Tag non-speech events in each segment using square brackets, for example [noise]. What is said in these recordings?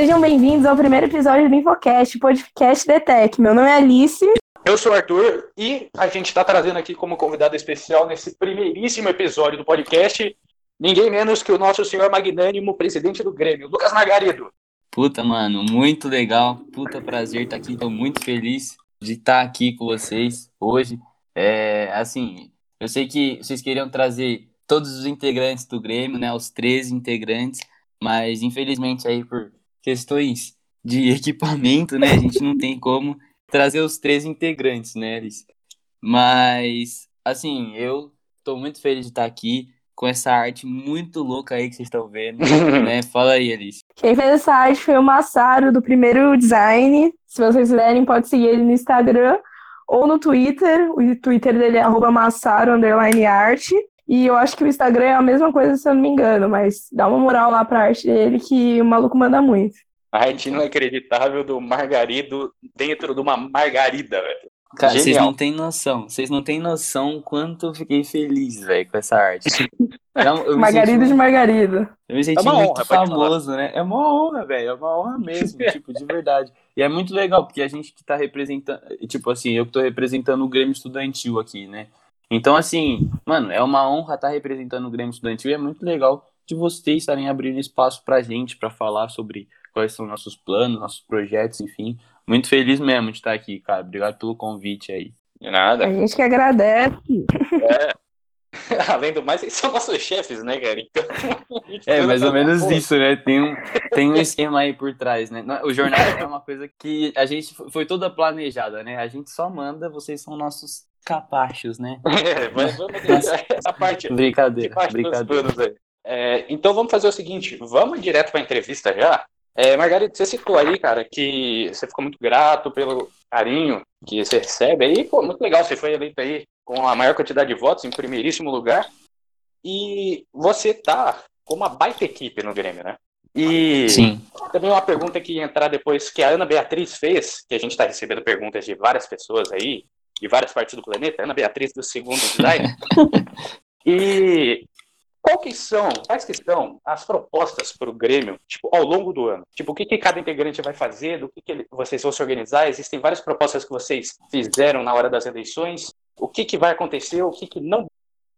Sejam bem-vindos ao primeiro episódio do Infocast, podcast Detec. Meu nome é Alice. Eu sou o Arthur e a gente está trazendo aqui como convidado especial nesse primeiríssimo episódio do podcast ninguém menos que o nosso senhor magnânimo presidente do Grêmio, Lucas Margarido. Puta, mano, muito legal. Puta prazer estar aqui. Tô muito feliz de estar aqui com vocês hoje. É, assim, eu sei que vocês queriam trazer todos os integrantes do Grêmio, né? Os 13 integrantes, mas infelizmente aí por questões de [laughs] equipamento, né? A gente não tem como trazer os três integrantes, né, Alice? Mas, assim, eu tô muito feliz de estar aqui com essa arte muito louca aí que vocês estão vendo, [laughs] né? Fala aí, Alice. Quem fez essa arte foi o Massaro, do primeiro design. Se vocês quiserem, pode seguir ele no Instagram ou no Twitter. O Twitter dele é massaro, arte. E eu acho que o Instagram é a mesma coisa, se eu não me engano, mas dá uma moral lá pra arte dele que o maluco manda muito. A arte inacreditável do Margarido dentro de uma margarida, velho. Cara, vocês não têm noção. Vocês não têm noção quanto eu fiquei feliz, velho, com essa arte. [laughs] Então, Margarida de Margarida. Eu me senti é muito honra, famoso, né? É uma honra, velho. É uma honra mesmo, [laughs] tipo, de verdade. E é muito legal, porque a gente que tá representando. Tipo assim, eu que tô representando o Grêmio Estudantil aqui, né? Então, assim, mano, é uma honra estar tá representando o Grêmio Estudantil e é muito legal de vocês estarem abrindo espaço pra gente, para falar sobre quais são nossos planos, nossos projetos, enfim. Muito feliz mesmo de estar aqui, cara. Obrigado pelo convite aí. De nada. A gente que agradece. É. [laughs] Além do mais, eles são nossos chefes, né, cara? Então, [laughs] é, mais ou menos isso, né? Tem um, tem um esquema aí por trás, né? O jornal é uma coisa que a gente foi toda planejada, né? A gente só manda, vocês são nossos capachos, né? [laughs] É, mas vamos [laughs] deixar essa parte. Brincadeira, brincadeira. É, então vamos fazer o seguinte, vamos direto para a entrevista já. É, Margarida, você citou aí, cara, que você ficou muito grato pelo carinho que você recebe aí. Pô, muito legal, você foi eleito aí com a maior quantidade de votos, em primeiríssimo lugar. E você tá com uma baita equipe no Grêmio, né? E Sim. também uma pergunta que ia entrar depois que a Ana Beatriz fez, que a gente está recebendo perguntas de várias pessoas aí, de várias partes do planeta, Ana Beatriz do segundo [laughs] design. e qual que são, quais que são as propostas para o Grêmio, tipo, ao longo do ano? Tipo, o que, que cada integrante vai fazer, do que, que vocês vão se organizar? Existem várias propostas que vocês fizeram na hora das eleições. O que, que vai acontecer, o que, que não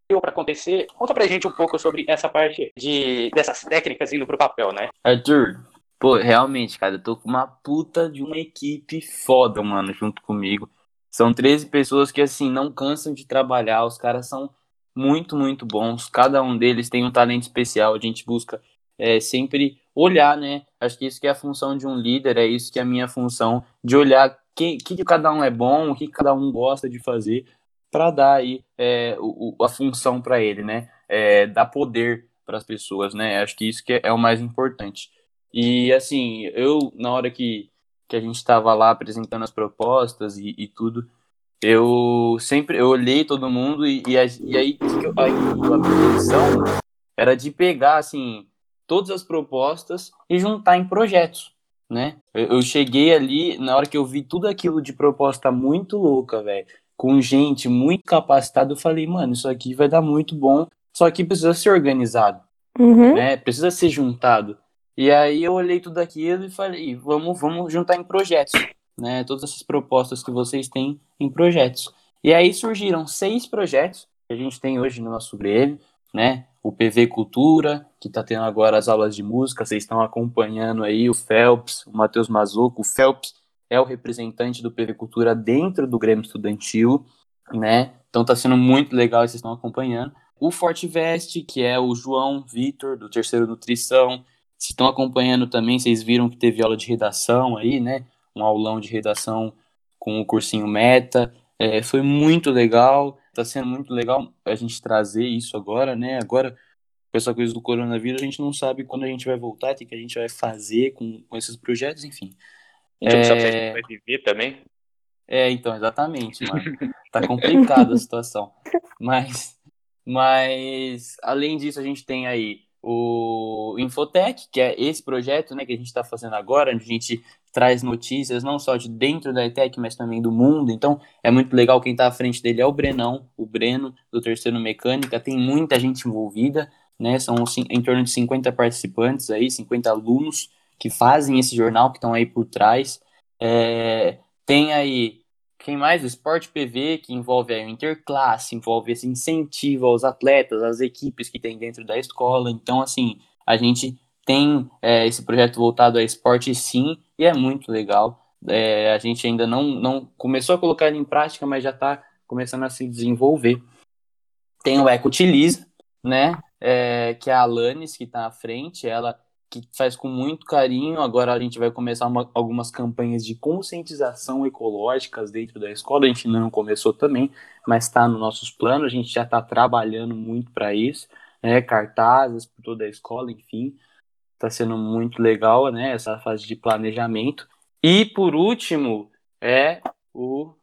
deu para acontecer? Conta pra gente um pouco sobre essa parte de dessas técnicas indo pro papel, né? Arthur, pô, realmente, cara, eu tô com uma puta de uma equipe foda, mano, junto comigo. São 13 pessoas que, assim, não cansam de trabalhar, os caras são muito, muito bons. Cada um deles tem um talento especial. A gente busca é, sempre olhar, né? Acho que isso que é a função de um líder, é isso que é a minha função, de olhar que, que cada um é bom, o que cada um gosta de fazer, para dar aí é, o, a função para ele, né? É, dar poder para as pessoas, né? Acho que isso que é, é, o mais importante. E assim, eu, na hora que, que a gente estava lá apresentando as propostas e, e tudo, eu sempre eu olhei todo mundo e, e, e aí a, a era de pegar assim todas as propostas e juntar em projetos, né? Eu, eu cheguei ali na hora que eu vi tudo aquilo de proposta muito louca, velho, com gente muito capacitada, eu falei, mano, isso aqui vai dar muito bom, só que precisa ser organizado, uhum. né? Precisa ser juntado. E aí eu olhei tudo aquilo e falei, vamos, vamos juntar em projetos né, todas essas propostas que vocês têm em projetos. E aí surgiram seis projetos que a gente tem hoje no nosso Grêmio, né? O PV Cultura, que está tendo agora as aulas de música, vocês estão acompanhando aí o Phelps, o Matheus Mazuco. O Phelps é o representante do PV Cultura dentro do Grêmio Estudantil, né? Então está sendo muito legal, vocês estão acompanhando. O Forte Veste, que é o João Vitor, do Terceiro Nutrição. Vocês estão acompanhando também, vocês viram que teve aula de redação aí, né? um aulão de redação com o cursinho Meta. É, foi muito legal, está sendo muito legal a gente trazer isso agora, né? Agora, com essa coisa do coronavírus, a gente não sabe quando a gente vai voltar, o que a gente vai fazer com, com esses projetos, enfim. A gente é... vai viver também. É, então, exatamente, mano. Tá complicada a situação. Mas, mas, além disso, a gente tem aí o Infotech, que é esse projeto né, que a gente está fazendo agora, onde a gente traz notícias não só de dentro da ETEC, mas também do mundo. Então, é muito legal. Quem está à frente dele é o Brenão, o Breno, do Terceiro Mecânica. Tem muita gente envolvida, né? São em torno de 50 participantes aí, 50 alunos que fazem esse jornal, que estão aí por trás. É, tem aí quem mais? O Esporte PV, que envolve aí o interclasse, envolve esse incentivo aos atletas, às equipes que tem dentro da escola. Então, assim, a gente tem é, esse projeto voltado a esporte sim, e é muito legal. É, a gente ainda não, não começou a colocar ele em prática, mas já está começando a se desenvolver. Tem o Eco Utiliza, né? É, que é a Alanis que está à frente, ela que faz com muito carinho. Agora a gente vai começar uma, algumas campanhas de conscientização ecológicas dentro da escola. A gente não começou também, mas está nos nossos planos. A gente já está trabalhando muito para isso, né? Cartazes por toda a escola, enfim. Está sendo muito legal, né? Essa fase de planejamento. E por último é o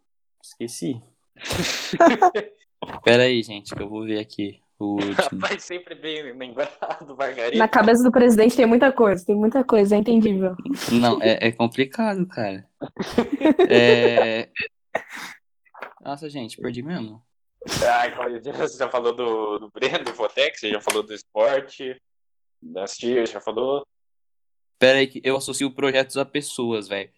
esqueci. [laughs] Pera aí, gente, que eu vou ver aqui. O último. Vai sempre bem lembrado, Margarida. Na cabeça do presidente tem muita coisa, tem muita coisa, é entendível. Não, é, é complicado, cara. [laughs] É... Nossa, gente, perdi mesmo. Ai, você já falou do, do Breno, do Infotec, você já falou do esporte, das tias, já falou. Pera aí, que eu associo projetos a pessoas, velho.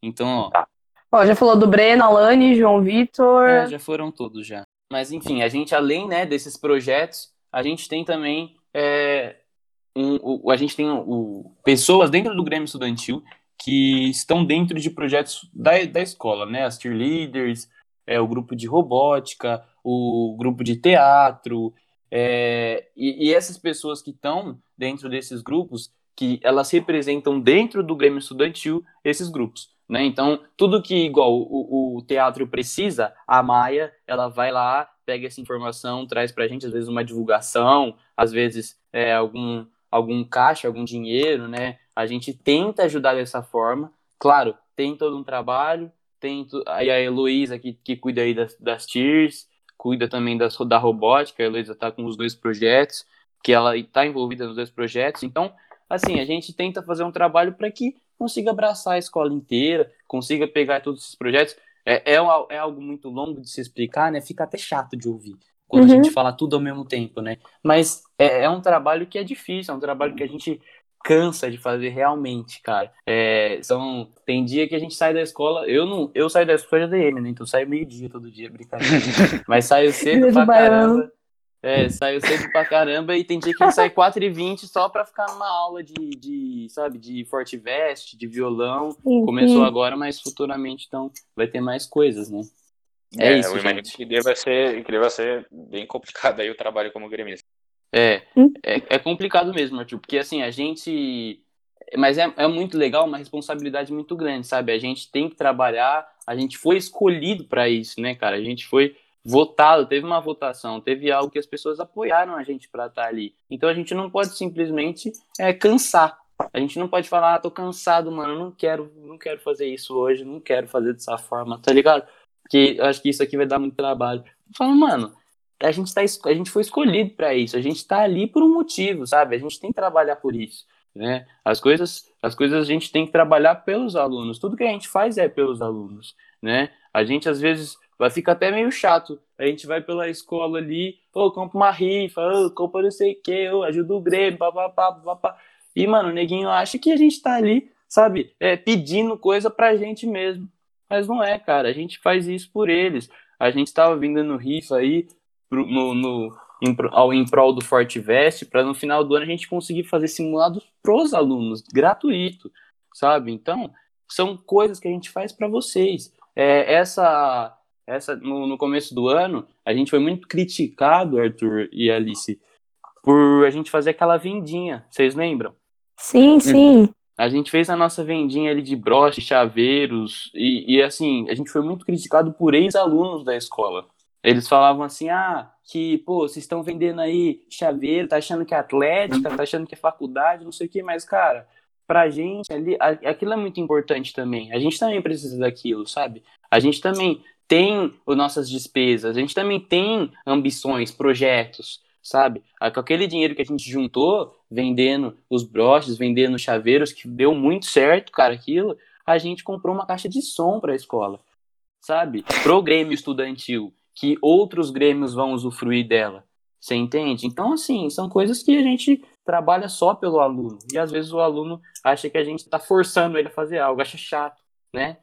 Então, ó. Tá. Ó, já falou do Breno, Alane, João Vitor. É, já foram todos já. Mas enfim, a gente, além né, desses projetos, a gente tem também é, um, o, a gente tem o, pessoas dentro do Grêmio Estudantil que estão dentro de projetos da, da escola, né? As cheerleaders, é, o grupo de robótica, o grupo de teatro, é, e, e, essas pessoas que estão dentro desses grupos, que elas representam dentro do Grêmio Estudantil esses grupos. Né? Então, tudo que igual o, o, teatro precisa, a Maia, ela vai lá, pega essa informação, traz para a gente, às vezes, uma divulgação, às vezes é, algum, algum caixa, algum dinheiro, né? A gente tenta ajudar dessa forma. Claro, tem todo um trabalho, tem aí a Heloísa que, que cuida aí das, das TIRs, cuida também das, da robótica, a Heloísa está com os dois projetos, que ela está envolvida nos dois projetos. Então, assim, a gente tenta fazer um trabalho para que consiga abraçar a escola inteira, consiga pegar todos esses projetos. É, é, é algo muito longo de se explicar, né? Fica até chato de ouvir quando uhum. a gente fala tudo ao mesmo tempo, né? Mas é, é, um trabalho que é difícil, é um trabalho que a gente cansa de fazer realmente, cara. É, são, tem dia que a gente sai da escola, eu não, eu saio da escola de ADM, né? Então eu saio meio dia todo dia, brincadeira. [laughs] Mas saio cedo pra caramba. É, saiu cedo pra caramba e tem dia que a gente sai 4h20 só pra ficar numa aula de, de sabe, de forte veste, de violão. Sim, Começou sim. agora, mas futuramente então vai ter mais coisas, né? É, é isso, eu gente. que deva ser, que deva ser bem complicado aí o trabalho como gremista. É, hum? é, é complicado mesmo, Arthur, porque assim, a gente. Mas é, é muito legal, uma responsabilidade muito grande, sabe? A gente tem que trabalhar, a gente foi escolhido para isso, né, cara? A gente foi votado, teve uma votação, teve algo que as pessoas apoiaram a gente para estar tá ali. Então a gente não pode simplesmente é, cansar. A gente não pode falar, ah, tô cansado, mano, não quero, não quero fazer isso hoje, não quero fazer dessa forma, tá ligado? Eu acho que isso aqui vai dar muito trabalho. Fala, mano, a gente, tá, a gente foi escolhido para isso, a gente tá ali por um motivo, sabe? A gente tem que trabalhar por isso. Né? As coisas, as coisas a gente tem que trabalhar pelos alunos. Tudo que a gente faz é pelos alunos, né? A gente às vezes vai ficar até meio chato. A gente vai pela escola ali, ô, compra uma rifa, ô, compra não sei o que, ô, ajuda o Grêmio, papapá, papapá. E, mano, o neguinho acha que a gente tá ali, sabe, é, pedindo coisa pra gente mesmo. Mas não é, cara, a gente faz isso por eles. A gente tava vindo no rifa aí, pro, no, no, em, ao em prol do Forte Veste, para no final do ano a gente conseguir fazer simulados pros alunos, gratuito, sabe? Então, são coisas que a gente faz para vocês. É, essa essa no, no, começo do ano, a gente foi muito criticado, Arthur e Alice, por a gente fazer aquela vendinha. Vocês lembram? Sim, sim. A gente fez a nossa vendinha ali de broche, chaveiros, e, e assim, a gente foi muito criticado por ex-alunos da escola. Eles falavam assim, ah, que, pô, vocês estão vendendo aí chaveiro, tá achando que é atlética, tá achando que é faculdade, não sei o que, mas, cara, pra gente ali, aquilo é muito importante também. A gente também precisa daquilo, sabe? A gente também tem as nossas despesas, a gente também tem ambições, projetos, sabe? Com aquele dinheiro que a gente juntou, vendendo os broches, vendendo chaveiros, que deu muito certo, cara, aquilo, a gente comprou uma caixa de som para a escola, sabe? Pro Grêmio estudantil, que outros grêmios vão usufruir dela. Você entende? Então, assim, são coisas que a gente trabalha só pelo aluno. E às vezes o aluno acha que a gente está forçando ele a fazer algo, acha chato, né?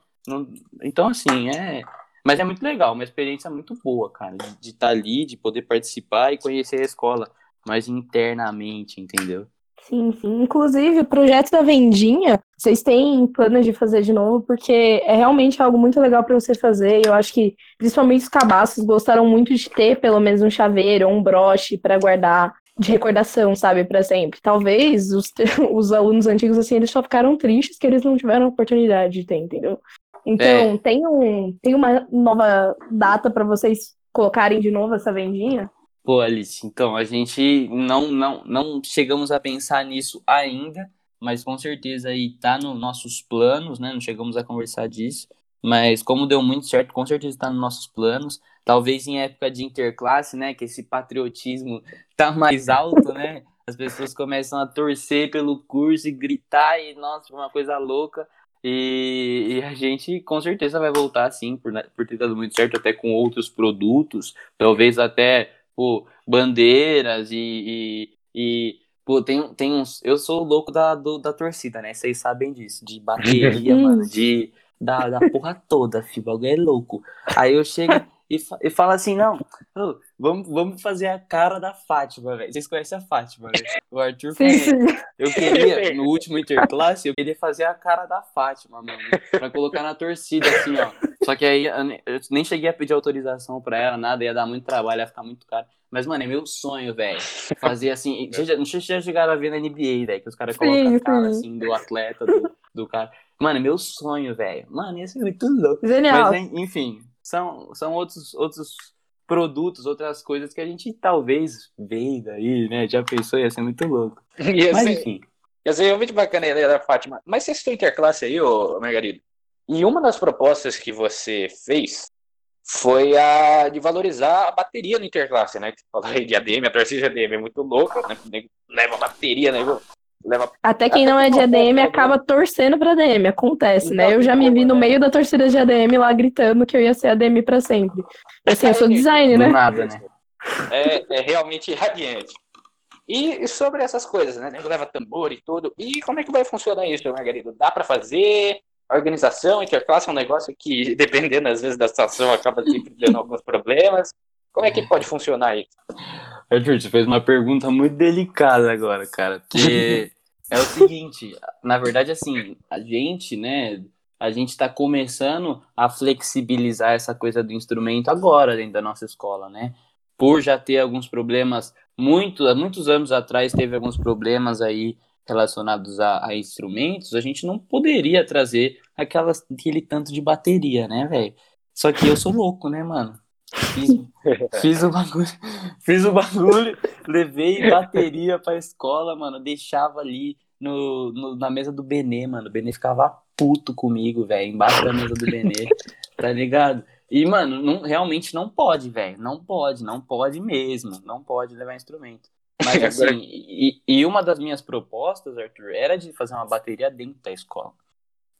Então, assim, é. Mas é muito legal, uma experiência muito boa, cara, de estar tá ali, de poder participar e conhecer a escola mais internamente, entendeu? Sim, sim. Inclusive, o projeto da vendinha, vocês têm planos de fazer de novo, porque é realmente algo muito legal para você fazer. Eu acho que, principalmente os cabaços, gostaram muito de ter pelo menos um chaveiro ou um broche para guardar de recordação, sabe, para sempre. Talvez os, [laughs] os alunos antigos, assim, eles só ficaram tristes que eles não tiveram oportunidade de ter, entendeu? Então, é. tem, um, tem uma nova data para vocês colocarem de novo essa vendinha? Pô, Alice, então, a gente não, não, não chegamos a pensar nisso ainda, mas com certeza aí tá nos nossos planos, né? Não chegamos a conversar disso, mas como deu muito certo, com certeza está nos nossos planos. Talvez em época de interclasse, né? Que esse patriotismo tá mais alto, né? As pessoas começam a torcer pelo curso e gritar e, nossa, uma coisa louca. E, e, a gente com certeza vai voltar sim, por, por ter dado muito certo, até com outros produtos, talvez até pô, bandeiras e, e, e pô, tem, tem uns. Eu sou louco da, do, da torcida, né? Vocês sabem disso, de bateria, [laughs] mano, de. Da, da porra toda, filho, o é louco. Aí eu chego e, e falo assim: não, oh, vamos, vamos fazer a cara da Fátima, velho. Vocês conhecem a Fátima, velho? O Arthur sim, sim. Eu queria, no último interclasse, eu queria fazer a cara da Fátima, mano. Pra colocar na torcida, assim, ó. Só que aí eu nem cheguei a pedir autorização pra ela, nada, ia dar muito trabalho, ia ficar muito caro. Mas, mano, é meu sonho, velho. Fazer assim. Não sei se já chegaram a ver na NBA, velho, que os caras colocam a cara assim do atleta, do, do cara. Mano, é meu sonho, velho. Mano, ia ser muito louco. Genial. Mas, enfim, são, são outros, outros produtos, outras coisas que a gente talvez veja daí, né? Já pensou, ia ser muito louco. [laughs] Ia Mas, ser, enfim. Ia ser realmente bacana a ideia da Fátima. Mas você citou interclasse aí, ô Margarida? E uma das propostas que você fez foi a de valorizar a bateria no interclasse, né? Que você falou aí de ADM, a torcida de ADM é muito louca, né? Leva bateria, né? Leva... Até quem não é de ADM acaba torcendo pra ADM, acontece, né? Eu já me vi no meio da torcida de ADM lá gritando que eu ia ser ADM pra sempre. Assim, eu sou design, né? Nada, né? É, é realmente radiante. E sobre essas coisas, né? Leva tambor e tudo. E como é que vai funcionar isso, Margarida? Dá para fazer? A organização, interclasse é um negócio que, [laughs] dependendo às vezes da situação, acaba sempre dando alguns problemas. Como é que pode funcionar isso? Arthur, você fez uma pergunta muito delicada agora, cara. Porque [laughs] é o seguinte, na verdade, assim, a gente, né, a gente está começando a flexibilizar essa coisa do instrumento agora dentro da nossa escola, né? Por já ter alguns problemas, muito, há muitos anos atrás teve alguns problemas aí relacionados a, a instrumentos, a gente não poderia trazer aquelas, aquele tanto de bateria, né, velho? Só que eu sou louco, né, mano? Fiz, [laughs] fiz o bagulho, fiz o bagulho, levei bateria pra escola, mano, deixava ali no, no, na mesa do Benê, mano. O Benê ficava puto comigo, velho, embaixo da mesa do Benê, tá ligado? E, mano, não, realmente não pode, velho. Não pode, não pode mesmo. Não pode levar instrumento. Mas [laughs] assim, e, e, uma das minhas propostas, Arthur, era de fazer uma bateria dentro da escola,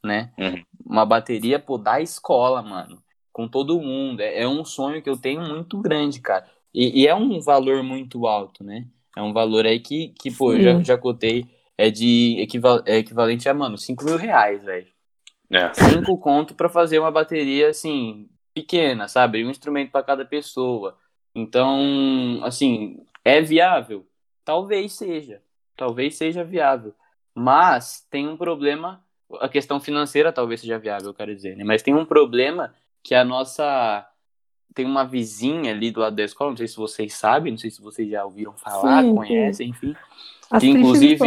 né? Uhum. Uma bateria, pô, da escola, mano. Com todo mundo. É, é um sonho que eu tenho muito grande, cara. E, e, é um valor muito alto, né? É um valor aí que, que pô, eu já, já cotei é de equival é equivalente a, mano, 5 mil reais, velho. É. 5 conto pra fazer uma bateria, assim, pequena, sabe? Um instrumento para cada pessoa. Então, assim, é viável? Talvez seja. Talvez seja viável. Mas tem um problema. A questão financeira talvez seja viável, eu quero dizer, né? Mas tem um problema que a nossa. Tem uma vizinha ali do lado da escola, não sei se vocês sabem, não sei se vocês já ouviram falar, sim, conhecem, sim. enfim. As que inclusive.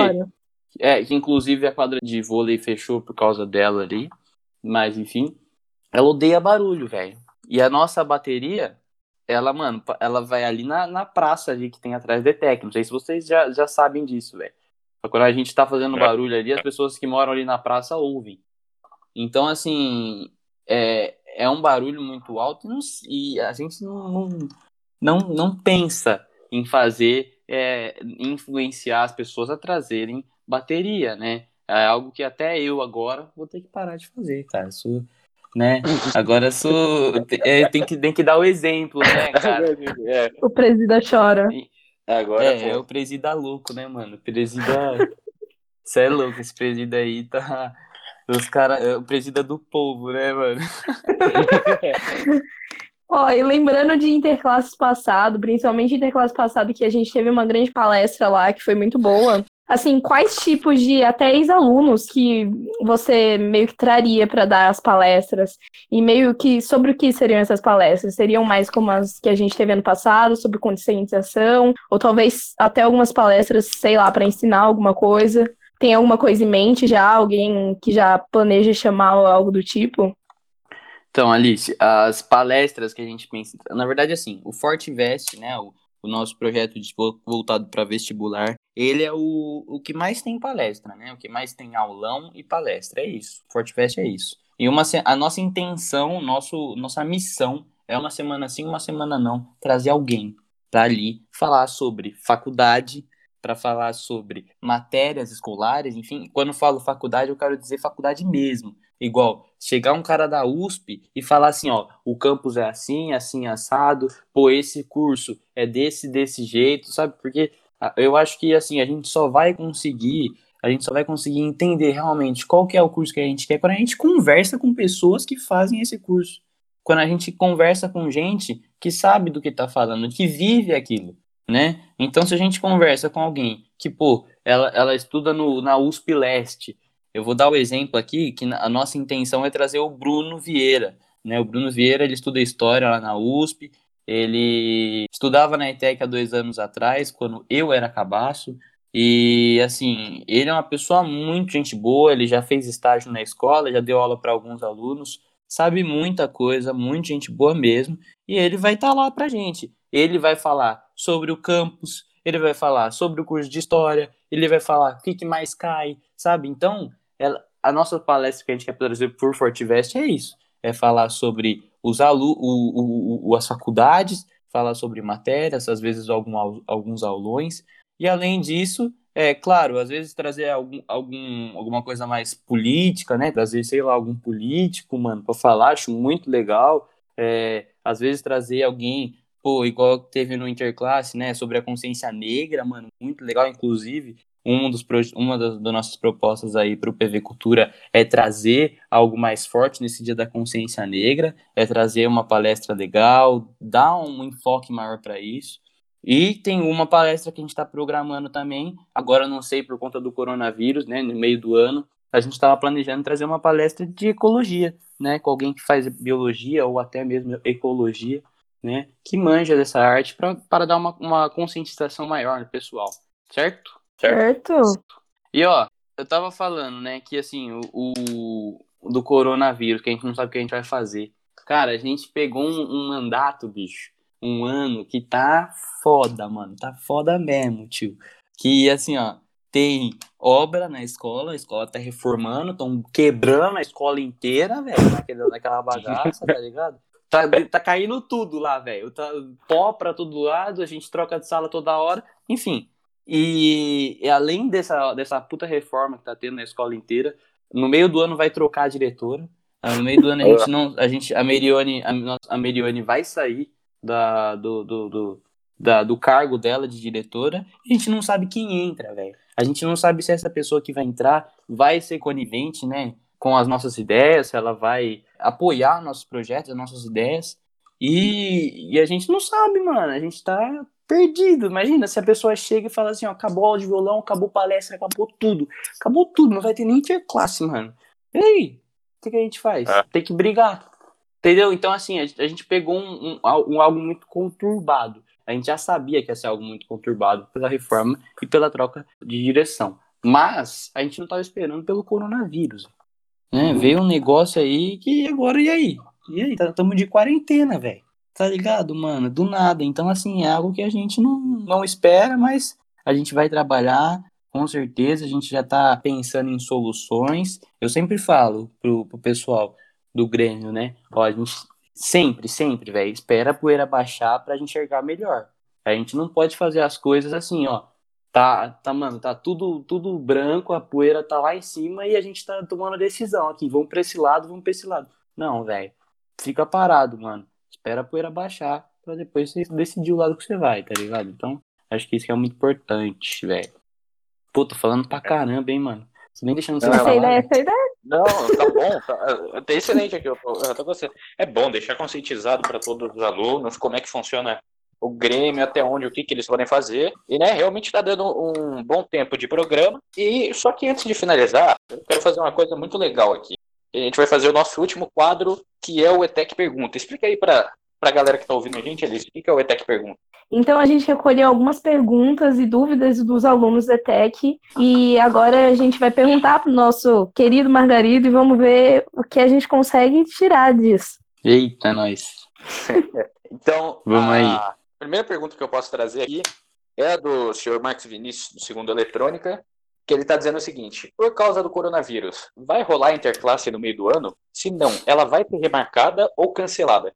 É, que inclusive a quadra de vôlei fechou por causa dela ali. Mas, enfim. Ela odeia barulho, velho. E a nossa bateria, ela, mano, ela vai ali na, na praça ali que tem atrás do ETEC. Não sei se vocês já, já sabem disso, velho. Quando a gente tá fazendo é. barulho ali, as pessoas que moram ali na praça ouvem. Então, assim, é, é um barulho muito alto e, não, e a gente não, não, não, não pensa em fazer, é, influenciar as pessoas a trazerem bateria, né? É algo que até eu agora vou ter que parar de fazer, cara. Isso, né? Agora sou, é, tem, que, tem que dar o exemplo, né, [laughs] cara? É. O presidente chora. Agora, é, é pô. o presida louco, né, mano? Presida. [laughs] Você é louco, esse presida aí tá. Os caras. É o presida do povo, né, mano? [laughs] Ó, e lembrando de interclasses passado, principalmente interclasse passado, que a gente teve uma grande palestra lá, que foi muito boa. Assim, quais tipos de até ex-alunos que você meio que traria para dar as palestras? E meio que sobre o que seriam essas palestras? Seriam mais como as que a gente teve ano passado, sobre conscientização, ou talvez até algumas palestras, sei lá, para ensinar alguma coisa? Tem alguma coisa em mente já? Alguém que já planeja chamar ou algo do tipo? Então, Alice, as palestras que a gente pensa. Na verdade, assim, o Forte Vest, né? O, o nosso projeto de, voltado para vestibular, ele é o, o que mais tem palestra, né? O que mais tem aulão e palestra. É isso. Forte Vest é isso. E uma, a nossa intenção, nosso, nossa missão é uma semana sim, uma semana não, trazer alguém para ali falar sobre faculdade, para falar sobre matérias escolares, enfim. Quando falo faculdade, eu quero dizer faculdade mesmo. Igual, chegar um cara da USP e falar assim, ó, o campus é assim, assim, assado, pô, esse curso é desse, desse jeito, sabe? Porque eu acho que, assim, a gente só vai conseguir, a gente só vai conseguir entender realmente qual que é o curso que a gente quer quando a gente conversa com pessoas que fazem esse curso. Quando a gente conversa com gente que sabe do que tá falando, que vive aquilo, né? Então, se a gente conversa com alguém que, pô, ela, ela estuda no, na USP Leste, eu vou dar o exemplo aqui que a nossa intenção é trazer o Bruno Vieira. Né? O Bruno Vieira ele estuda história lá na USP. Ele estudava na ETEC há dois anos atrás, quando eu era cabaço. E assim, ele é uma pessoa muito gente boa. Ele já fez estágio na escola, já deu aula para alguns alunos, sabe muita coisa, muito gente boa mesmo. E ele vai estar tá lá para gente. Ele vai falar sobre o campus, ele vai falar sobre o curso de história, ele vai falar o que, que mais cai, sabe? Então, ela, a nossa palestra que a gente quer trazer por Fortivest é isso: é falar sobre os alu o, o, o, as faculdades, falar sobre matérias, às vezes algum, alguns aulões, e além disso, é claro, às vezes trazer algum, algum, alguma coisa mais política, né? Trazer, sei lá, algum político, mano, para falar, acho muito legal. É, às vezes trazer alguém, pô, igual teve no Interclasse, né? Sobre a consciência negra, mano, muito legal, inclusive um dos, uma das, das nossas propostas aí para o PV Cultura é trazer algo mais forte nesse Dia da Consciência Negra, é trazer uma palestra legal, dar um enfoque maior para isso. E tem uma palestra que a gente está programando também, agora não sei por conta do coronavírus, né, no meio do ano, a gente estava planejando trazer uma palestra de ecologia, né, com alguém que faz biologia ou até mesmo ecologia, né, que manja dessa arte para dar uma, uma conscientização maior no pessoal, certo? Certo. E ó, eu tava falando, né, que assim, o, o, do coronavírus, que a gente não sabe o que a gente vai fazer. Cara, a gente pegou um, um mandato, bicho, um ano que tá foda, mano. Tá foda mesmo, tio. Que assim, ó, tem obra na escola, a escola tá reformando, estão quebrando a escola inteira, velho, naquela, naquela bagaça, tá ligado? Tá, tá caindo tudo lá, velho. Tá pó pra todo lado, a gente troca de sala toda hora. Enfim, e, e, além dessa, dessa puta reforma que tá tendo na escola inteira, no meio do ano vai trocar a diretora. Ah, no meio do ano a gente [laughs] não. A gente, a Merione, a, a Merione vai sair da, do, do, do, da, do cargo dela de diretora. E a gente não sabe quem entra, velho. A gente não sabe se essa pessoa que vai entrar vai ser conivente, né? Com as nossas ideias, se ela vai apoiar nossos projetos, as nossas ideias. E, e a gente não sabe, mano. A gente tá perdido. Imagina se a pessoa chega e fala assim, ó, acabou aula de violão, acabou palestra, acabou tudo. Acabou tudo, não vai ter nem interclasse, mano. E aí? O que, que a gente faz? É. Tem que brigar. Entendeu? Então, assim, a, gente pegou um, um, um, algo muito conturbado. A gente já sabia que ia ser algo muito conturbado pela reforma e pela troca de direção. Mas a gente não estava esperando pelo coronavírus. Né? Veio um negócio aí que agora e aí? E aí? Estamos de quarentena, velho. Tá ligado, mano? Do nada. Então, assim, é algo que a gente não, não espera, mas a gente vai trabalhar, com certeza. A gente já tá pensando em soluções. Eu sempre falo pro, pro pessoal do Grêmio, né? Ó, a gente sempre, sempre, velho, espera a poeira baixar pra gente enxergar melhor. A gente não pode fazer as coisas assim, ó. Tá, tá, mano, tá tudo, tudo branco, a poeira tá lá em cima e a gente tá tomando a decisão aqui. Vamos pra esse lado, vamos pra esse lado. Não, velho. Fica parado, mano espera a poeira baixar para depois você decidir o lado que você vai, tá ligado? Então, Acho que isso é muito importante, velho. Pô, tô falando pra caramba, hein, mano. Você nem deixando você Essa falar. ideia, essa ideia. Não, tá bom, tá, tá excelente aqui. Eu tô, eu tô gostando. É bom deixar conscientizado para todos os alunos como é que funciona o Grêmio, até onde, o que, que eles podem fazer. E, né, realmente tá dando um bom tempo de programa. E só que antes de finalizar, eu quero fazer uma coisa muito legal aqui. A gente vai fazer o nosso último quadro, que é o ETEC Pergunta. Explica aí pra, pra galera que tá ouvindo a gente, Alice, o que, que é o ETEC Pergunta? Então a gente recolheu algumas perguntas e dúvidas dos alunos da ETEC e agora a gente vai perguntar para o nosso querido Margarido e vamos ver o que a gente consegue tirar disso. Eita, nós. [laughs] Então, Vamos a aí. Primeira pergunta que eu posso trazer aqui é a do senhor Marcos Vinícius, do Segundo Eletrônica, que ele está dizendo o seguinte: por causa do coronavírus, vai rolar interclasse no meio do ano? Se não, ela vai ser remarcada ou cancelada?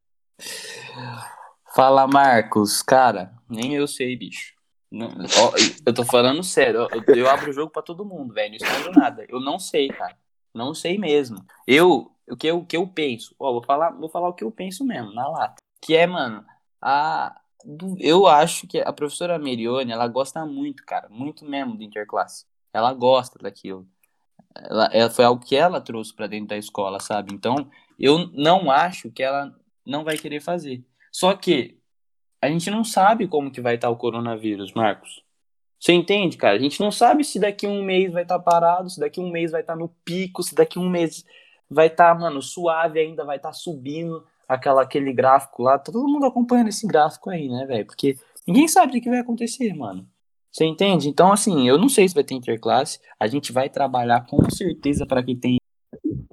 Fala, Marcos. Cara, nem eu sei, bicho. Não- ó, eu tô falando sério. Eu, eu abro o jogo pra todo mundo, velho. Não escondo nada. Eu não sei, cara. Não sei mesmo. Eu, o que eu, o que eu penso? Ó, vou falar, vou falar o que eu penso mesmo, na lata. Que é, mano, a eu acho que a professora Merione, ela gosta muito, cara, muito mesmo do interclasse. Ela gosta daquilo. Ela, ela- foi algo que ela trouxe pra dentro da escola, sabe? Então, eu não acho que ela não vai querer fazer. Só que a gente não sabe como que vai estar o coronavírus, Marcos. Você entende, cara? A gente não sabe se daqui um mês vai estar parado, se daqui um mês vai estar no pico, se daqui um mês vai estar, mano, suave ainda, vai estar subindo aquela, aquele gráfico lá. Todo mundo acompanhando esse gráfico aí, né, velho? Porque ninguém sabe o que vai acontecer, mano. Você entende? Então, assim, eu não sei se vai ter interclasse. A gente vai trabalhar com certeza para que tenha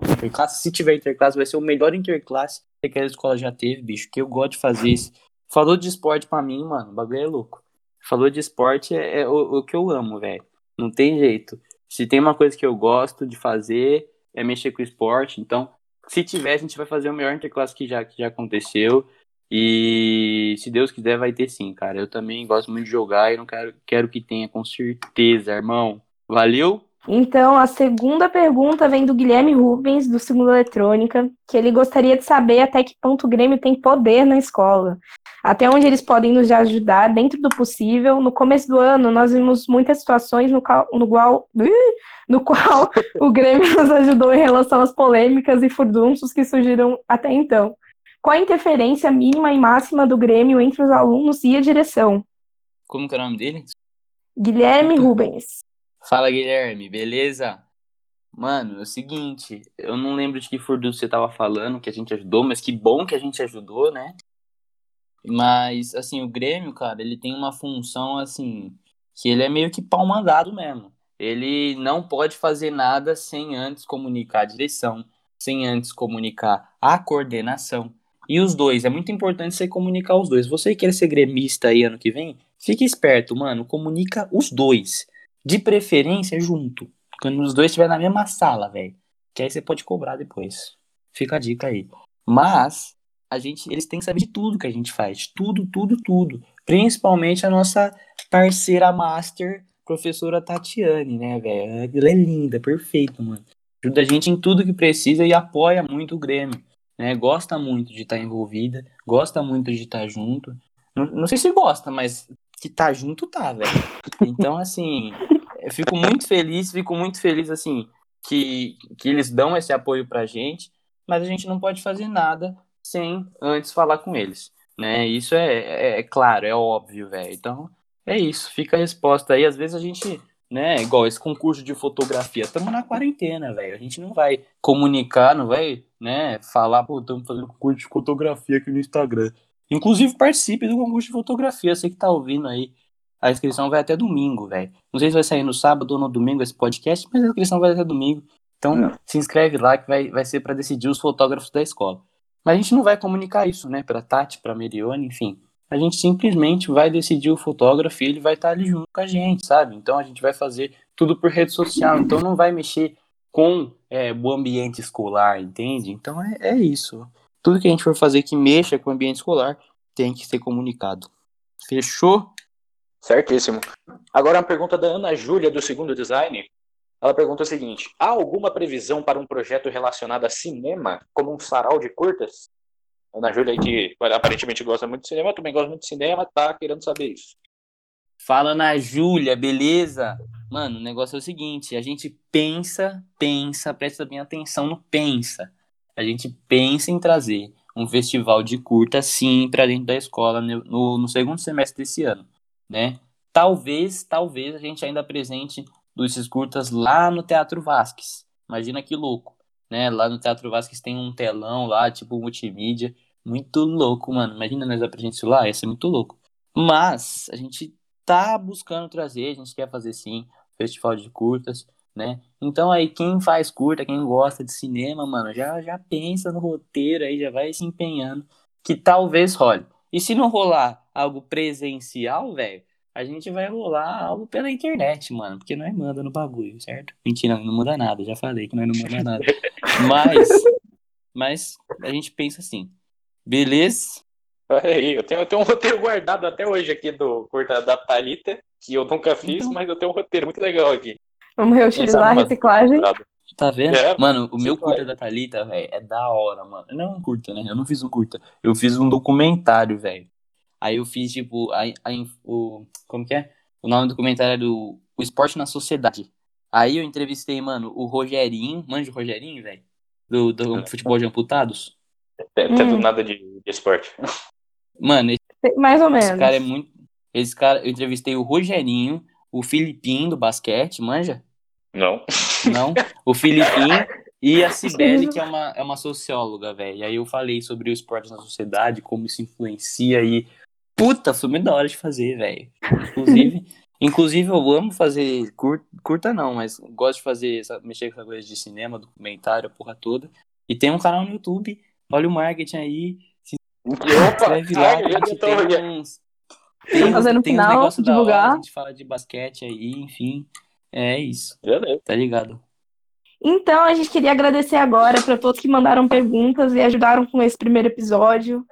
interclasse. Se tiver interclasse, vai ser o melhor interclasse que aquela escola já teve, bicho. Que eu gosto de fazer isso. Falou de esporte pra mim, mano. O bagulho é louco. Falou de esporte é, é o, o que eu amo, velho. Não tem jeito. Se tem uma coisa que eu gosto de fazer, é mexer com esporte. Então, se tiver, a gente vai fazer o melhor interclasse que já, que já aconteceu. E se Deus quiser, vai ter sim, cara. Eu também gosto muito de jogar e não quero, quero que tenha, com certeza, irmão. Valeu? Então, a segunda pergunta vem do Guilherme Rubens, do Segundo Eletrônica, que ele gostaria de saber até que ponto o Grêmio tem poder na escola. Até onde eles podem nos ajudar, dentro do possível. No começo do ano, nós vimos muitas situações no qual, no qual, [laughs] no qual o Grêmio [laughs] nos ajudou em relação às polêmicas e furdunços que surgiram até então. Qual a interferência mínima e máxima do Grêmio entre os alunos e a direção? Como que é o nome dele? Guilherme Rubens. Fala, Guilherme, beleza? Mano, é o seguinte, eu não lembro de que furdunço você tava falando, que a gente ajudou, mas que bom que a gente ajudou, né? Mas, assim, o Grêmio, cara, ele tem uma função, assim, que ele é meio que pau mandado mesmo. Ele não pode fazer nada sem antes comunicar a direção, sem antes comunicar a coordenação. E os dois, é muito importante você comunicar os dois. Você que quer ser gremista aí ano que vem, fique esperto, mano, comunica os dois. De preferência junto. Quando os dois estiverem na mesma sala, velho. Que aí você pode cobrar depois. Fica a dica aí. Mas a gente, eles têm que saber de tudo que a gente faz. Tudo, tudo, tudo. Principalmente a nossa parceira master, professora Tatiane, né, velho? Ela é linda, perfeita, mano. Ajuda a gente em tudo que precisa e apoia muito o Grêmio. Né? Gosta muito de estar envolvida, gosta muito de estar junto. Não, não sei se gosta, mas que tá junto tá, velho. Então, assim, eu fico muito feliz, fico muito feliz, assim, que, que eles dão esse apoio pra gente, mas a gente não pode fazer nada sem antes falar com eles, né? Isso é, é, é claro, é óbvio, velho. Então, é isso, fica a resposta aí. Às vezes a gente, né, igual esse concurso de fotografia, estamos na quarentena, velho. A gente não vai comunicar, não vai, né, falar, pô, estamos fazendo concurso de fotografia aqui no Instagram. Inclusive, participe do concurso de fotografia, você que tá ouvindo aí. A inscrição vai até domingo, velho. Não sei se vai sair no sábado ou no domingo esse podcast, mas a inscrição vai até domingo. Então, Não. se inscreve lá que vai, vai ser para decidir os fotógrafos da escola. Mas a gente não vai comunicar isso, né, pra Tati, pra Merione, enfim. A gente simplesmente vai decidir o fotógrafo e ele vai estar ali junto com a gente, sabe? Então a gente vai fazer tudo por rede social. Então não vai mexer com é, o ambiente escolar, entende? Então é, é isso. Tudo que a gente for fazer que mexa com o ambiente escolar tem que ser comunicado. Fechou? Certíssimo. Agora uma pergunta da Ana Júlia, do Segundo Design. Ela pergunta o seguinte: há alguma previsão para um projeto relacionado a cinema, como um sarau de curtas? Ana Júlia, que aparentemente gosta muito de cinema, também gosto muito de cinema, tá querendo saber isso. Fala na Júlia, beleza? Mano, o negócio é o seguinte, a gente pensa, pensa, presta bem atenção no pensa. A gente pensa em trazer um festival de curta, sim, para dentro da escola no, no, no, segundo semestre desse ano, né? Talvez, talvez a gente ainda apresente desses curtas lá no Teatro Vasques. Imagina que louco, né? Lá no Teatro Vasques tem um telão lá, tipo multimídia, muito louco, mano. Imagina nós apresentar isso lá, ia ser muito louco. Mas a gente tá buscando trazer, a gente quer fazer sim, festival de curtas, né? Então aí quem faz curta, quem gosta de cinema, mano, já já pensa no roteiro aí, já vai se empenhando que talvez role. E se não rolar algo presencial, velho, a gente vai rolar algo pela internet, mano, porque nós manda no bagulho, certo? Mentira, não muda nada, já falei que nós não manda nada. [laughs] mas mas a gente pensa assim. Beleza? Olha aí, eu tenho, eu tenho um roteiro guardado até hoje aqui do curta da Thalita, que eu nunca fiz, então... mas eu tenho um roteiro muito legal aqui. Vamos reutilizar a reciclagem. Tá vendo? É, mano, o meu curta da Thalita, velho, é da hora, mano. Não é um curta, né? Eu não fiz um curta. Eu fiz um documentário, velho. Aí eu fiz, tipo, a, a, o. Como que é? O nome do documentário é do O Esporte na Sociedade. Aí eu entrevistei, mano, o Rogerinho. Manja o Rogerinho, velho? Do, do futebol de amputados. É, hum. do nada de, de esporte. [laughs] Mano, esse, mais ou menos. Esse cara é muito. Esse cara, eu entrevistei o Rogerinho, o Filipinho do basquete, manja? Não. Não. O Filipinho e a Cibele, que é uma, é uma socióloga, velho. E aí eu falei sobre o esporte na sociedade, como isso influencia e. Puta, foi muito da hora de fazer, velho. Inclusive, [laughs] inclusive, eu amo fazer curta, curta não, mas gosto de fazer, mexer com essa coisa de cinema, documentário, a porra toda. E tem um canal no YouTube, olha o marketing aí, Opa, lá, a gente tem uns. Tem, fazendo tem final, uns divulgar. Hora, a gente fala de basquete aí, enfim. É isso. Beleza. Tá ligado? Então, a gente queria agradecer agora para todos que mandaram perguntas e ajudaram com esse primeiro episódio.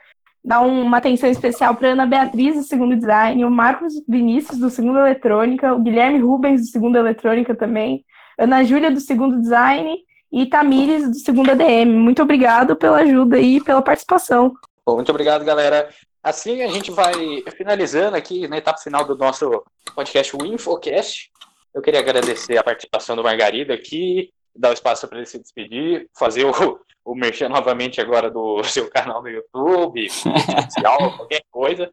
Dar uma atenção especial para Ana Beatriz, do segundo design, o Marcos Vinícius, do segundo eletrônica, o Guilherme Rubens, do segundo eletrônica também, Ana Júlia, do segundo design, e Tamires, do segundo ADM. Muito obrigado pela ajuda e pela participação. Bom, muito obrigado, galera. Assim a gente vai finalizando aqui na etapa final do nosso podcast, o Infocast. Eu queria agradecer a participação do Margarida aqui, dar o espaço para ele se despedir, fazer o, o merchan novamente agora do [laughs] seu canal no YouTube, social, [laughs] qualquer coisa.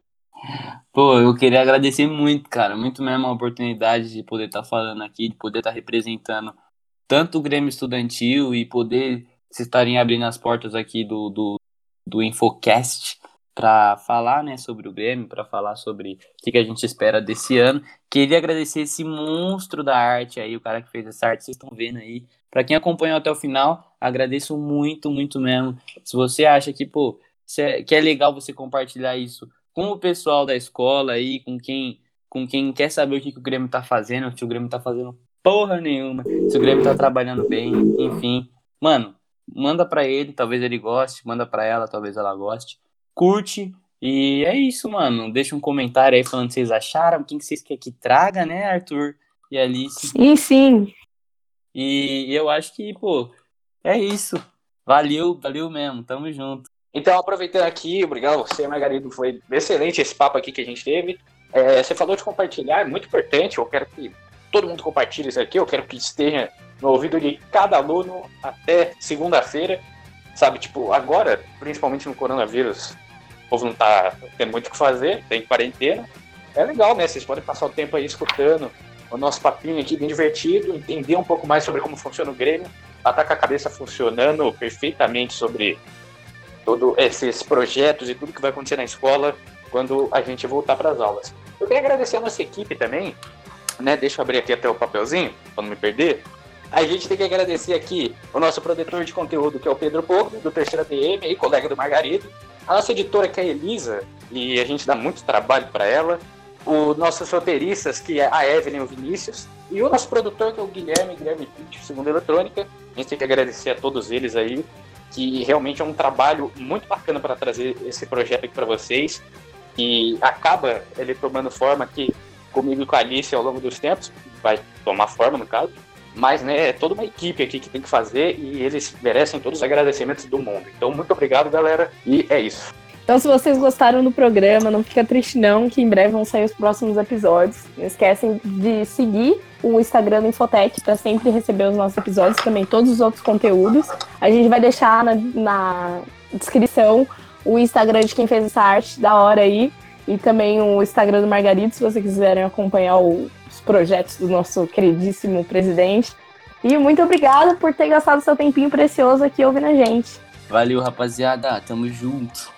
Pô, eu queria agradecer muito, cara, muito mesmo a oportunidade de poder estar tá falando aqui, de poder estar tá representando tanto o Grêmio Estudantil e poder se estarem abrindo as portas aqui do, do, do Infocast para falar né, sobre o Grêmio, para falar sobre o que, que, a gente espera desse ano. Queria agradecer esse monstro da arte aí, o cara que fez essa arte, vocês estão vendo aí. Para quem acompanhou até o final, agradeço muito, muito mesmo. Se você acha que, pô, é, que é legal você compartilhar isso com o pessoal da escola aí, com quem, com quem quer saber o que, que o Grêmio tá fazendo, se o Grêmio tá fazendo porra nenhuma, se o Grêmio tá trabalhando bem, enfim. Mano, manda para ele, talvez ele goste, manda para ela, talvez ela goste. Curte e é isso, mano. Deixa um comentário aí falando o que vocês acharam, quem que vocês querem que traga, né, Arthur e Alice. Sim, sim. E eu acho que, pô, é isso. Valeu, valeu mesmo. Tamo junto. Então, aproveitando aqui, obrigado a você, Margarido. Foi excelente esse papo aqui que a gente teve. É, você falou de compartilhar, é muito importante. Eu quero que todo mundo compartilhe isso aqui. Eu quero que esteja no ouvido de cada aluno até segunda-feira. Sabe, tipo, agora, principalmente no coronavírus, povo não tá tendo muito o que fazer, tem quarentena. É legal, né? Vocês podem passar o tempo aí escutando o nosso papinho aqui bem divertido, entender um pouco mais sobre como funciona o Grêmio, estar com a cabeça funcionando perfeitamente sobre todos esses projetos e tudo que vai acontecer na escola quando a gente voltar para as aulas. Eu queria agradecer a nossa equipe também, né? Deixa eu abrir aqui até o papelzinho, para não me perder. A gente tem que agradecer aqui o nosso produtor de conteúdo, que é o Pedro Porto, do Terceira DM, e colega do Margarido. A nossa editora, que é a Elisa, e a gente dá muito trabalho para ela. Os nossos roteiristas, que é a Evelyn e o Vinícius. E o nosso produtor, que é o Guilherme, Guilherme Pitt, segundo Eletrônica. A gente tem que agradecer a todos eles aí, que realmente é um trabalho muito bacana para trazer esse projeto aqui para vocês. E acaba ele tomando forma aqui comigo e com a Alice ao longo dos tempos, vai tomar forma no caso mas né, é toda uma equipe aqui que tem que fazer e eles merecem todos os agradecimentos do mundo. Então, muito obrigado, galera, e é isso. Então, se vocês gostaram do programa, não fica triste não, que em breve vão sair os próximos episódios. Não esquecem de seguir o Instagram do Infotec para sempre receber os nossos episódios, também todos os outros conteúdos. A gente vai deixar na, na descrição o Instagram de quem fez essa arte da hora aí e também o Instagram do Margarito, se vocês quiserem acompanhar o, projetos do nosso queridíssimo presidente. E muito obrigada por ter gastado seu tempinho precioso aqui ouvindo a gente. Valeu, rapaziada. Tamo junto.